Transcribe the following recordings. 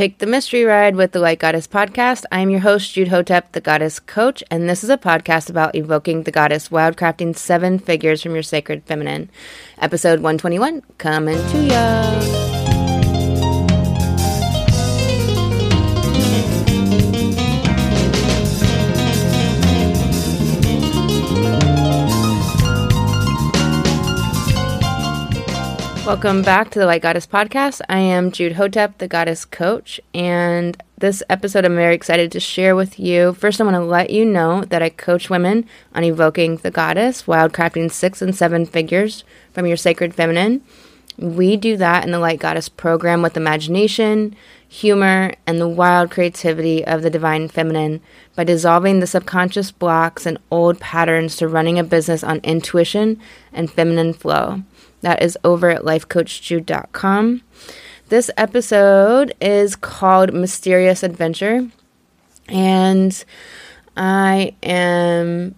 Take the mystery ride with the Light Goddess podcast. I am your host, Jude Hotep, the Goddess Coach, and this is a podcast about evoking the Goddess, wildcrafting seven figures from your sacred feminine. Episode 121, coming to ya. Welcome back to the Light Goddess Podcast. I am Jude Hotep, the Goddess Coach, and this episode I'm very excited to share with you. First, I want to let you know that I coach women on evoking the Goddess, wildcrafting six and seven figures from your sacred feminine. We do that in the Light Goddess program with imagination, humor, and the wild creativity of the divine feminine by dissolving the subconscious blocks and old patterns to running a business on intuition and feminine flow. That is over at lifecoachjude.com. This episode is called Mysterious Adventure, and I am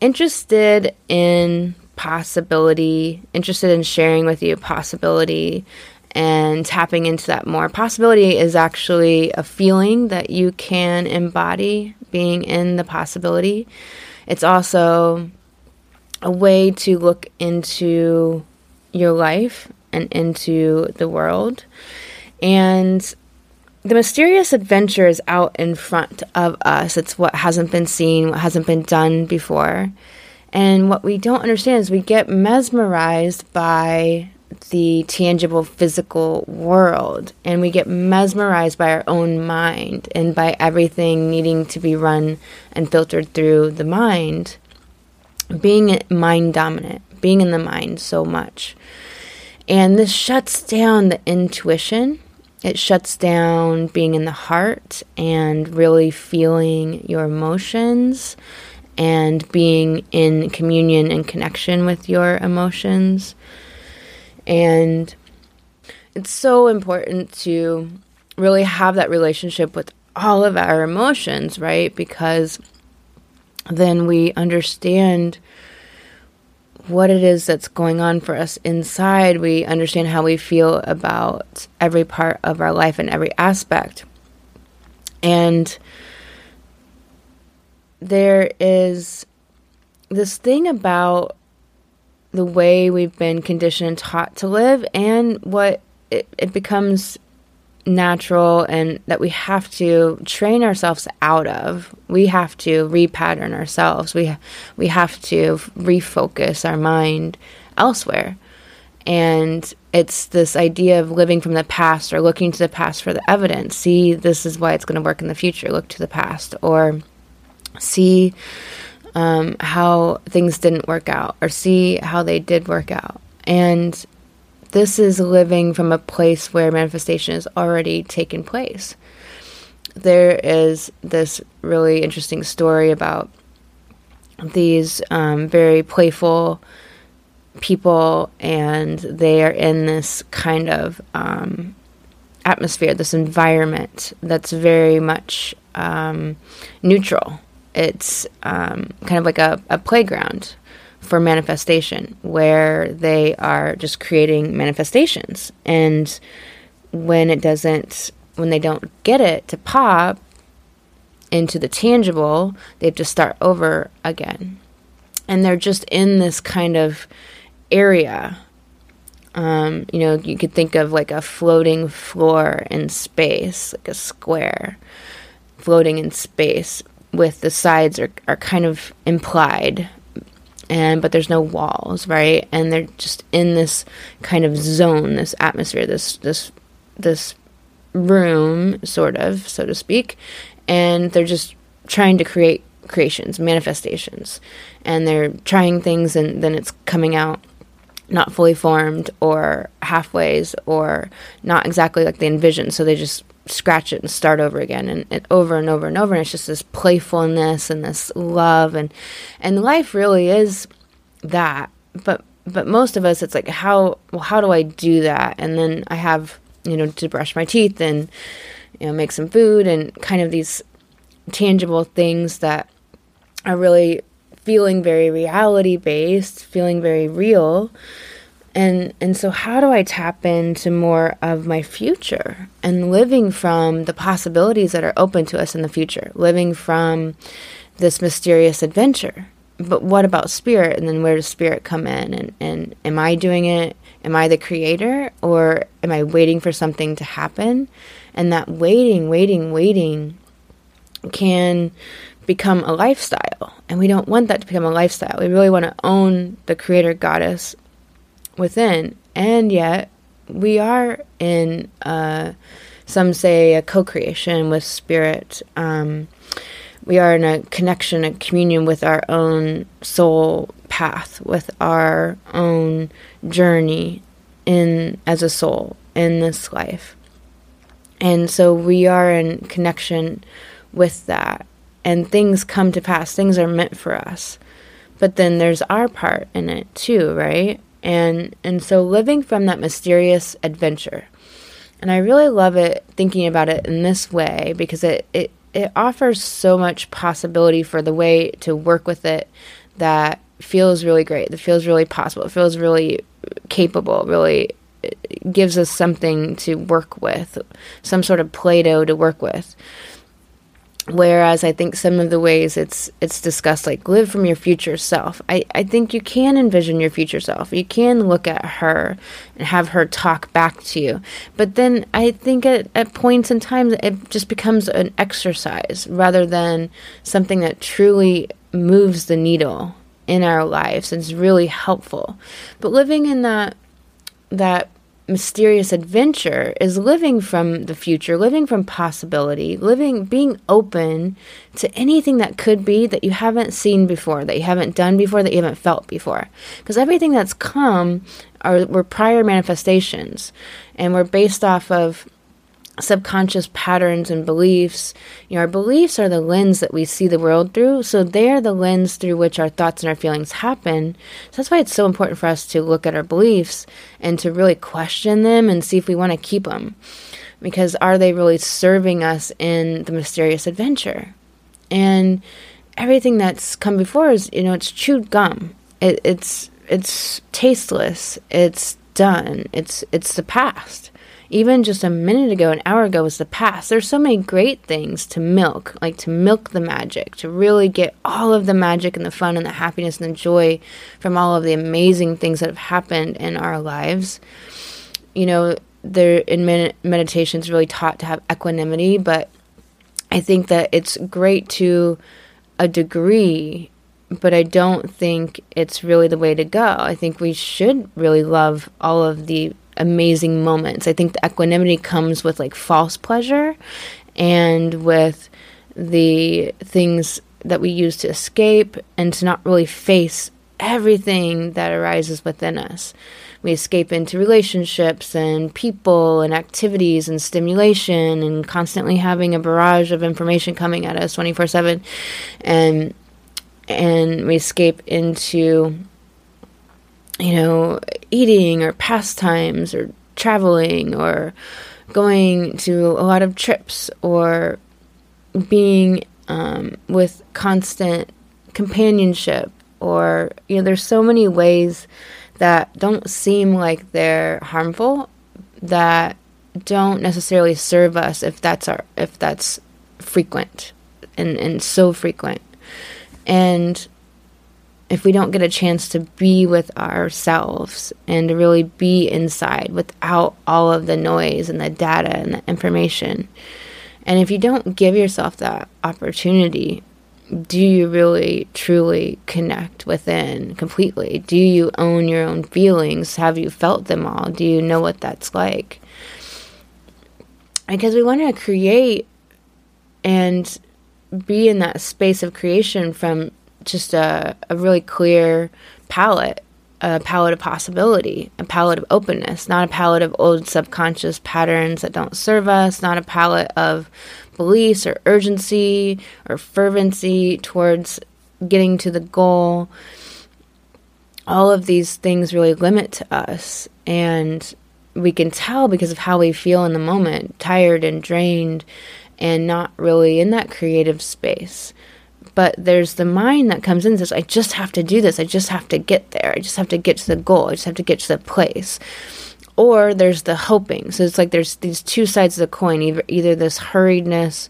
interested in possibility, interested in sharing with you possibility and tapping into that more. Possibility is actually a feeling that you can embody being in the possibility. It's also a way to look into your life and into the world. And the mysterious adventure is out in front of us. It's what hasn't been seen, what hasn't been done before. And what we don't understand is we get mesmerized by the tangible physical world and we get mesmerized by our own mind and by everything needing to be run and filtered through the mind being mind dominant, being in the mind so much. And this shuts down the intuition. It shuts down being in the heart and really feeling your emotions and being in communion and connection with your emotions. And it's so important to really have that relationship with all of our emotions, right? Because then we understand what it is that's going on for us inside. We understand how we feel about every part of our life and every aspect. And there is this thing about the way we've been conditioned and taught to live and what it, it becomes natural and that we have to train ourselves out of. We have to repattern ourselves. We we have to refocus our mind elsewhere. And it's this idea of living from the past or looking to the past for the evidence. See, this is why it's going to work in the future. Look to the past or see um, how things didn't work out or see how they did work out. And this is living from a place where manifestation has already taken place. There is this really interesting story about these um, very playful people, and they are in this kind of um, atmosphere, this environment that's very much um, neutral. It's um, kind of like a, a playground for manifestation where they are just creating manifestations. And when it doesn't when they don't get it to pop into the tangible they have to start over again. And they're just in this kind of area. Um, you know you could think of like a floating floor in space like a square floating in space with the sides are, are kind of implied and but there's no walls, right? And they're just in this kind of zone, this atmosphere, this this this room, sort of, so to speak, and they're just trying to create creations, manifestations, and they're trying things, and then it's coming out not fully formed or halfways or not exactly like they envisioned. So they just scratch it and start over again and, and, over and over and over and it's just this playfulness and this love and and life really is that. But but most of us it's like how well how do I do that? And then I have you know to brush my teeth and you know make some food and kind of these tangible things that are really feeling very reality based feeling very real and and so how do I tap into more of my future and living from the possibilities that are open to us in the future, living from this mysterious adventure. But what about spirit? And then where does spirit come in? And, and am I doing it? Am I the creator? Or am I waiting for something to happen? And that waiting, waiting, waiting can become a lifestyle. And we don't want that to become a lifestyle. We really want to own the creator goddess within. And yet, we are in, uh, some say, a co creation with spirit. Um, we are in a connection, a communion with our own soul path, with our own journey in as a soul in this life. And so we are in connection with that. And things come to pass, things are meant for us. But then there's our part in it too, right? And and so living from that mysterious adventure. And I really love it thinking about it in this way because it, it it offers so much possibility for the way to work with it that feels really great, that feels really possible, it feels really capable, really gives us something to work with, some sort of Play Doh to work with. Whereas I think some of the ways it's it's discussed like live from your future self. I, I think you can envision your future self. You can look at her and have her talk back to you. But then I think at, at points in time it just becomes an exercise rather than something that truly moves the needle in our lives and is really helpful. But living in that that mysterious adventure is living from the future, living from possibility, living, being open to anything that could be that you haven't seen before, that you haven't done before, that you haven't felt before. Because everything that's come are were prior manifestations, and we're based off of subconscious patterns and beliefs. You know, our beliefs are the lens that we see the world through. So they are the lens through which our thoughts and our feelings happen. So that's why it's so important for us to look at our beliefs and to really question them and see if we want to keep them. Because are they really serving us in the mysterious adventure? And everything that's come before is, you know, it's chewed gum. It, it's it's tasteless. It's done. It's it's the past even just a minute ago, an hour ago was the past. There's so many great things to milk, like to milk the magic, to really get all of the magic and the fun and the happiness and the joy from all of the amazing things that have happened in our lives. You know, there in med- meditation is really taught to have equanimity, but I think that it's great to a degree but I don't think it's really the way to go. I think we should really love all of the amazing moments. I think the equanimity comes with like false pleasure and with the things that we use to escape and to not really face everything that arises within us. We escape into relationships and people and activities and stimulation and constantly having a barrage of information coming at us 24/7 and and we escape into you know, eating or pastimes or traveling or going to a lot of trips or being um, with constant companionship or you know there's so many ways that don't seem like they're harmful that don't necessarily serve us if that's our if that's frequent and and so frequent. And if we don't get a chance to be with ourselves and to really be inside without all of the noise and the data and the information. And if you don't give yourself that opportunity, do you really truly connect within completely? Do you own your own feelings? Have you felt them all? Do you know what that's like? Because we want to create and be in that space of creation from just a, a really clear palette, a palette of possibility, a palette of openness, not a palette of old subconscious patterns that don't serve us, not a palette of beliefs or urgency or fervency towards getting to the goal. All of these things really limit to us, and we can tell because of how we feel in the moment tired and drained and not really in that creative space. But there's the mind that comes in and says, I just have to do this. I just have to get there. I just have to get to the goal. I just have to get to the place. Or there's the hoping. So it's like there's these two sides of the coin either, either this hurriedness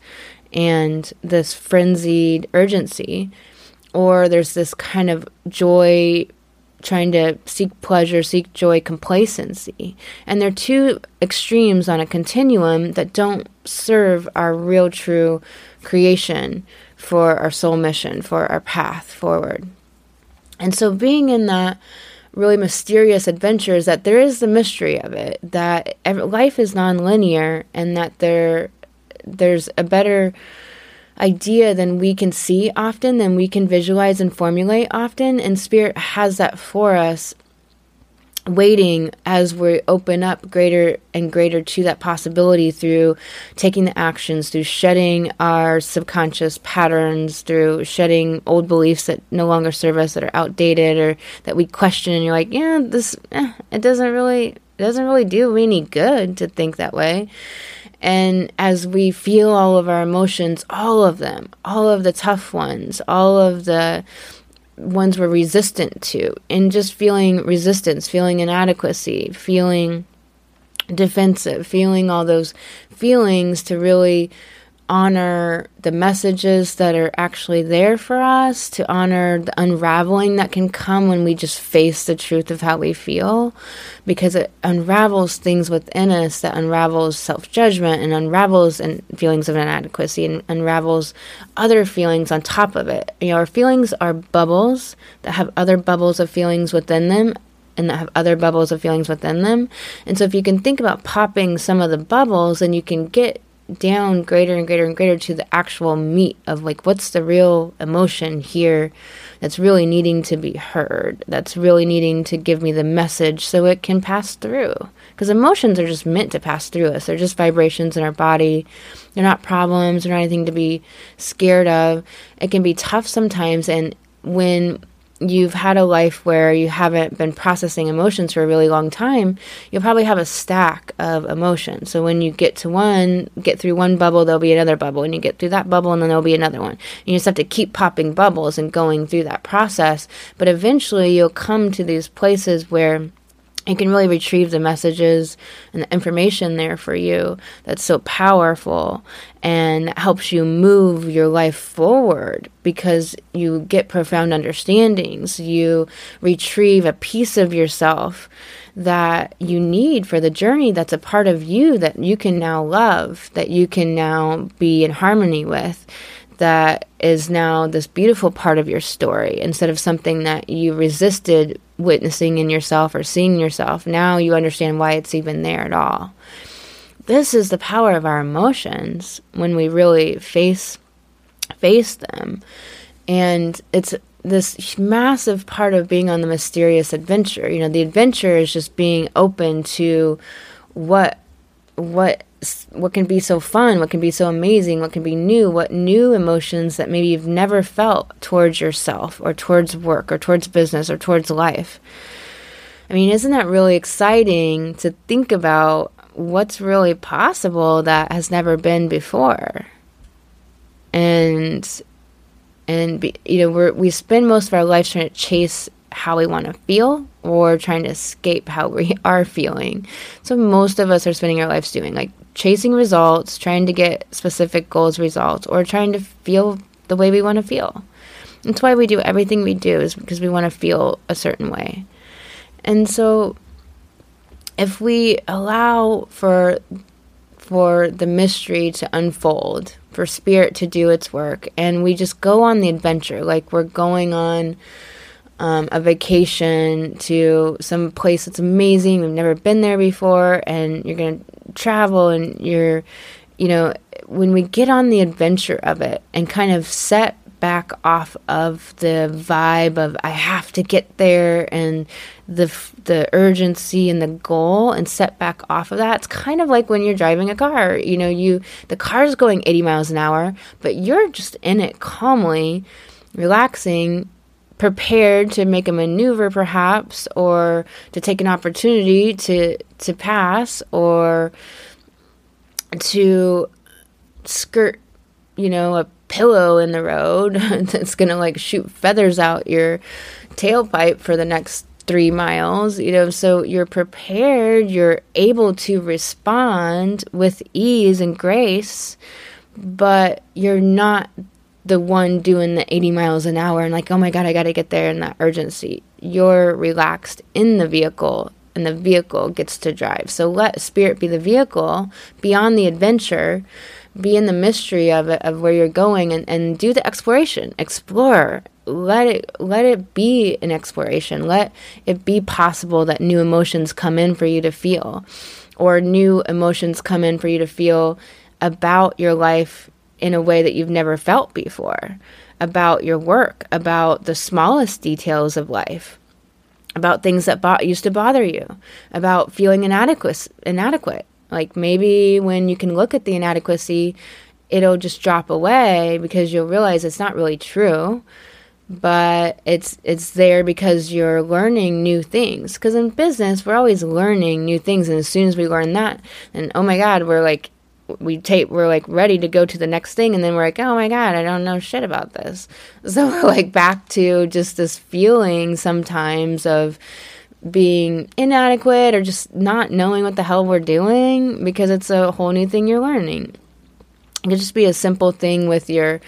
and this frenzied urgency, or there's this kind of joy trying to seek pleasure, seek joy, complacency. And they're two extremes on a continuum that don't serve our real, true creation for our soul mission, for our path forward. And so being in that really mysterious adventure is that there is the mystery of it, that life is nonlinear and that there there's a better idea than we can see often, than we can visualize and formulate often. And Spirit has that for us, waiting as we open up greater and greater to that possibility through taking the actions, through shedding our subconscious patterns, through shedding old beliefs that no longer serve us, that are outdated, or that we question. And you're like, yeah, this, eh, it doesn't really. It doesn't really do me any good to think that way. And as we feel all of our emotions, all of them, all of the tough ones, all of the ones we're resistant to, and just feeling resistance, feeling inadequacy, feeling defensive, feeling all those feelings to really honor the messages that are actually there for us, to honor the unraveling that can come when we just face the truth of how we feel, because it unravels things within us that unravels self judgment and unravels and feelings of inadequacy and unravels other feelings on top of it. You know, our feelings are bubbles that have other bubbles of feelings within them and that have other bubbles of feelings within them. And so if you can think about popping some of the bubbles, then you can get down greater and greater and greater to the actual meat of like what's the real emotion here that's really needing to be heard that's really needing to give me the message so it can pass through. Because emotions are just meant to pass through us. They're just vibrations in our body. They're not problems they're not anything to be scared of. It can be tough sometimes and when you've had a life where you haven't been processing emotions for a really long time, you'll probably have a stack of emotions. So when you get to one, get through one bubble, there'll be another bubble, and you get through that bubble, and then there'll be another one. And you just have to keep popping bubbles and going through that process. But eventually, you'll come to these places where it can really retrieve the messages and the information there for you that's so powerful and helps you move your life forward because you get profound understandings. You retrieve a piece of yourself that you need for the journey that's a part of you that you can now love, that you can now be in harmony with that is now this beautiful part of your story instead of something that you resisted witnessing in yourself or seeing yourself. Now you understand why it's even there at all. This is the power of our emotions when we really face face them. And it's this massive part of being on the mysterious adventure. You know, the adventure is just being open to what what what can be so fun, what can be so amazing, what can be new, what new emotions that maybe you've never felt towards yourself or towards work or towards business or towards life. I mean, isn't that really exciting to think about what's really possible that has never been before? And and be, you know, we we spend most of our lives trying to chase how we want to feel or trying to escape how we are feeling. So most of us are spending our lives doing like chasing results, trying to get specific goals results or trying to feel the way we want to feel. That's why we do everything we do is because we want to feel a certain way. And so if we allow for for the mystery to unfold, for spirit to do its work and we just go on the adventure like we're going on um, a vacation to some place that's amazing. We've never been there before, and you're going to travel, and you're, you know, when we get on the adventure of it and kind of set back off of the vibe of I have to get there and the the urgency and the goal and set back off of that. It's kind of like when you're driving a car. You know, you the car's going 80 miles an hour, but you're just in it calmly, relaxing prepared to make a maneuver perhaps or to take an opportunity to to pass or to skirt you know a pillow in the road that's going to like shoot feathers out your tailpipe for the next three miles, you know, so you're prepared, you're able to respond with ease and grace, but you're not the one doing the 80 miles an hour and like, oh my God, I got to get there in that urgency. You're relaxed in the vehicle and the vehicle gets to drive. So let spirit be the vehicle beyond the adventure, be in the mystery of it, of where you're going and, and do the exploration, explore. Let it let it be an exploration. Let it be possible that new emotions come in for you to feel or new emotions come in for you to feel about your life in a way that you've never felt before, about your work, about the smallest details of life, about things that bo- used to bother you, about feeling inadequate, inadequate. Like maybe when you can look at the inadequacy, it'll just drop away because you'll realize it's not really true but it's it's there because you're learning new things because in business we're always learning new things and as soon as we learn that and oh my god we're like we take we're like ready to go to the next thing and then we're like oh my god i don't know shit about this. So we're like back to just this feeling sometimes of being inadequate or just not knowing what the hell we're doing because it's a whole new thing you're learning. It could just be a simple thing with your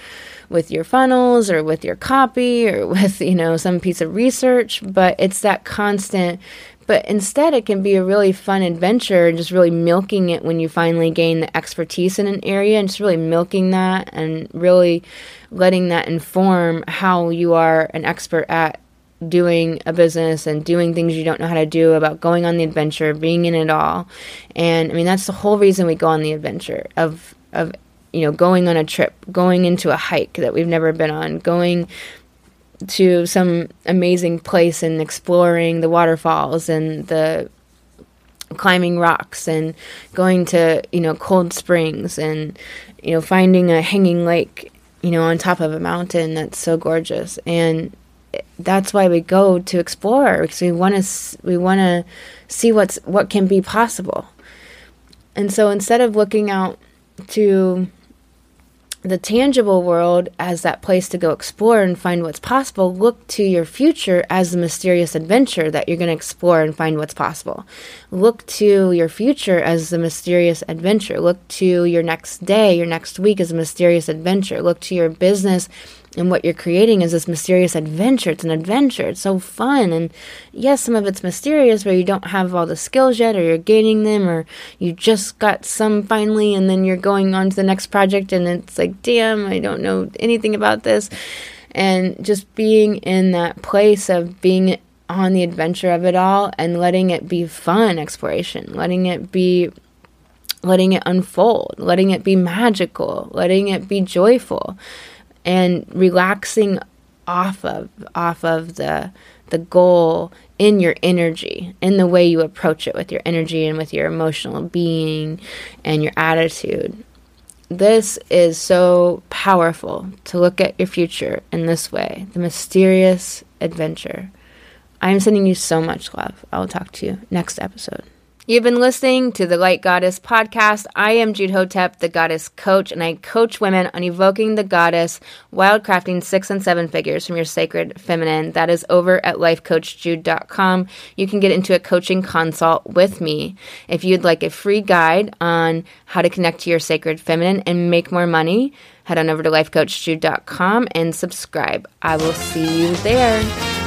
with your funnels or with your copy or with you know some piece of research but it's that constant but instead, it can be a really fun adventure, and just really milking it when you finally gain the expertise in an area and just really milking that and really letting that inform how you are an expert at doing a business and doing things you don't know how to do, about going on the adventure, being in it all. And I mean, that's the whole reason we go on the adventure of, of, you know, going on a trip, going into a hike that we've never been on, going to some amazing place and exploring the waterfalls and the climbing rocks and going to you know cold springs and you know finding a hanging lake you know on top of a mountain that's so gorgeous. And that's why we go to explore because we want to we want to see what's what can be possible. And so instead of looking out to the tangible world as that place to go explore and find what's possible, look to your future as the mysterious adventure that you're going to explore and find what's possible. Look to your future as the mysterious adventure. Look to your next day, your next week as a mysterious adventure. Look to your business and what you're creating is this mysterious adventure. It's an adventure. It's so fun. And yes, some of it's mysterious where you don't have all the skills yet, or you're gaining them, or you just got some finally, and then you're going on to the next project, and it's like, damn, I don't know anything about this. And just being in that place of being on the adventure of it all and letting it be fun exploration, letting it be letting it unfold, letting it be magical, letting it be joyful and relaxing off of off of the the goal in your energy in the way you approach it with your energy and with your emotional being and your attitude. This is so powerful to look at your future in this way the mysterious adventure. I am sending you so much love. I will talk to you next episode You've been listening to the Light Goddess podcast. I am Jude Hotep, the goddess coach, and I coach women on evoking the goddess, wildcrafting six and seven figures from your sacred feminine. That is over at lifecoachjude.com. You can get into a coaching consult with me. If you'd like a free guide on how to connect to your sacred feminine and make more money, head on over to lifecoachjude.com and subscribe. I will see you there.